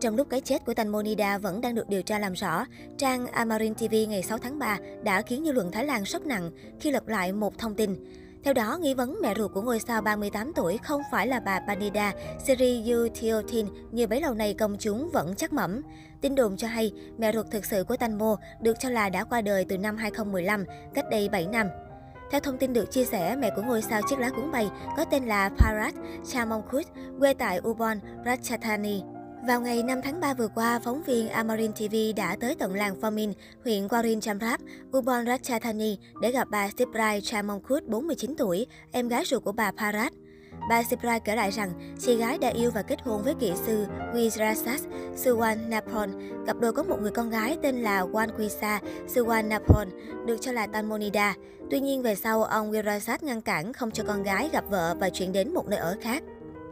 Trong lúc cái chết của Tanmonida vẫn đang được điều tra làm rõ, trang Amarin TV ngày 6 tháng 3 đã khiến dư luận Thái Lan sốc nặng khi lật lại một thông tin. Theo đó, nghi vấn mẹ ruột của ngôi sao 38 tuổi không phải là bà Panida Siri Theotin như bấy lâu nay công chúng vẫn chắc mẩm. Tin đồn cho hay, mẹ ruột thực sự của Tanmo được cho là đã qua đời từ năm 2015, cách đây 7 năm. Theo thông tin được chia sẻ, mẹ của ngôi sao chiếc lá cuốn bay có tên là Parat Chamongkut, quê tại Ubon, Ratchathani. Vào ngày 5 tháng 3 vừa qua, phóng viên Amarin TV đã tới tận làng Formin, huyện Warin Chamrap, Ubon Ratchathani để gặp bà Siprai Chamongkut, 49 tuổi, em gái ruột của bà Parat. Bà Siprai kể lại rằng, chị gái đã yêu và kết hôn với kỹ sư Wisrasas Suwan Napon. Cặp đôi có một người con gái tên là Wanquisa Suwan Napon, được cho là Tanmonida. Tuy nhiên về sau, ông Wirasas ngăn cản không cho con gái gặp vợ và chuyển đến một nơi ở khác.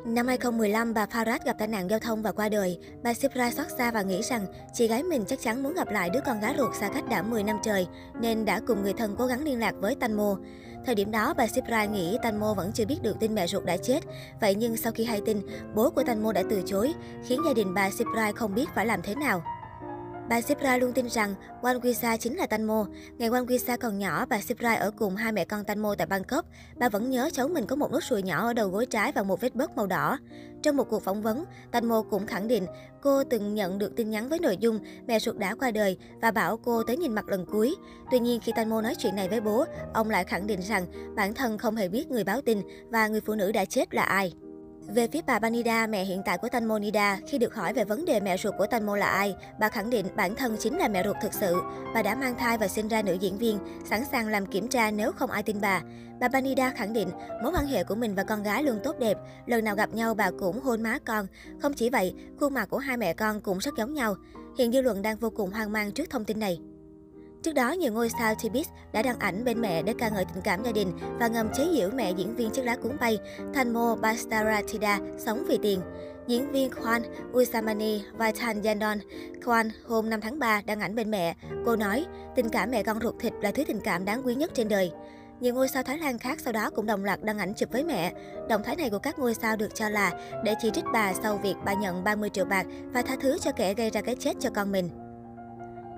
Năm 2015, bà Farad gặp tai nạn giao thông và qua đời. Bà Sipra xót xa và nghĩ rằng chị gái mình chắc chắn muốn gặp lại đứa con gái ruột xa cách đã 10 năm trời, nên đã cùng người thân cố gắng liên lạc với Tanmo. Thời điểm đó, bà Sipra nghĩ Tanmo vẫn chưa biết được tin mẹ ruột đã chết. Vậy nhưng sau khi hay tin, bố của Tanmo đã từ chối, khiến gia đình bà Sipra không biết phải làm thế nào. Bà Sipra luôn tin rằng Wan Wisa chính là Tanmo. Ngày Wan Wisa còn nhỏ, bà Sipra ở cùng hai mẹ con Tanmo tại Bangkok. Bà vẫn nhớ cháu mình có một nốt ruồi nhỏ ở đầu gối trái và một vết bớt màu đỏ. Trong một cuộc phỏng vấn, Tanmo cũng khẳng định cô từng nhận được tin nhắn với nội dung mẹ ruột đã qua đời và bảo cô tới nhìn mặt lần cuối. Tuy nhiên, khi Tanmo nói chuyện này với bố, ông lại khẳng định rằng bản thân không hề biết người báo tin và người phụ nữ đã chết là ai. Về phía bà Banida, mẹ hiện tại của Tanmo Nida, khi được hỏi về vấn đề mẹ ruột của Tanmo là ai, bà khẳng định bản thân chính là mẹ ruột thực sự. Bà đã mang thai và sinh ra nữ diễn viên, sẵn sàng làm kiểm tra nếu không ai tin bà. Bà Banida khẳng định mối quan hệ của mình và con gái luôn tốt đẹp, lần nào gặp nhau bà cũng hôn má con. Không chỉ vậy, khuôn mặt của hai mẹ con cũng rất giống nhau. Hiện dư luận đang vô cùng hoang mang trước thông tin này. Trước đó, nhiều ngôi sao TVS đã đăng ảnh bên mẹ để ca ngợi tình cảm gia đình và ngầm chế giễu mẹ diễn viên chiếc lá cuốn bay Thanmo Bastaratida sống vì tiền. Diễn viên Kwan Usamani Vaitan Yandon Kwan hôm 5 tháng 3 đăng ảnh bên mẹ. Cô nói, tình cảm mẹ con ruột thịt là thứ tình cảm đáng quý nhất trên đời. Nhiều ngôi sao Thái Lan khác sau đó cũng đồng loạt đăng ảnh chụp với mẹ. Động thái này của các ngôi sao được cho là để chỉ trích bà sau việc bà nhận 30 triệu bạc và tha thứ cho kẻ gây ra cái chết cho con mình.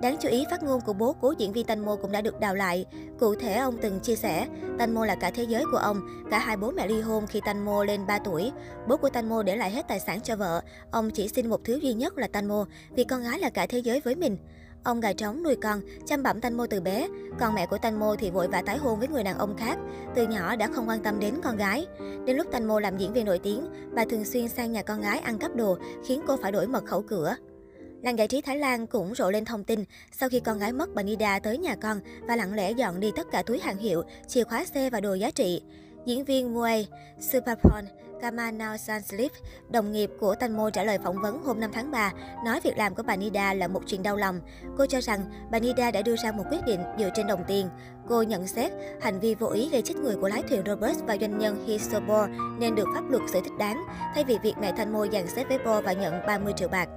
Đáng chú ý, phát ngôn của bố cố diễn viên Tanmo cũng đã được đào lại. Cụ thể, ông từng chia sẻ, Tanmo là cả thế giới của ông. Cả hai bố mẹ ly hôn khi Tanmo lên 3 tuổi. Bố của Tanmo để lại hết tài sản cho vợ. Ông chỉ xin một thứ duy nhất là Tanmo, vì con gái là cả thế giới với mình. Ông gà trống nuôi con, chăm bẩm Tanmo từ bé. Còn mẹ của Tanmo thì vội vã tái hôn với người đàn ông khác. Từ nhỏ đã không quan tâm đến con gái. Đến lúc Tanmo làm diễn viên nổi tiếng, bà thường xuyên sang nhà con gái ăn cắp đồ, khiến cô phải đổi mật khẩu cửa. Làng giải trí Thái Lan cũng rộ lên thông tin sau khi con gái mất bà Nida tới nhà con và lặng lẽ dọn đi tất cả túi hàng hiệu, chìa khóa xe và đồ giá trị. Diễn viên Muay Supapron Kamanao Sanslip, đồng nghiệp của Tanmo trả lời phỏng vấn hôm 5 tháng 3, nói việc làm của bà Nida là một chuyện đau lòng. Cô cho rằng bà Nida đã đưa ra một quyết định dựa trên đồng tiền. Cô nhận xét hành vi vô ý gây chết người của lái thuyền Robert và doanh nhân Hisobor nên được pháp luật xử thích đáng, thay vì việc mẹ Tanmo dàn xếp với Bo và nhận 30 triệu bạc.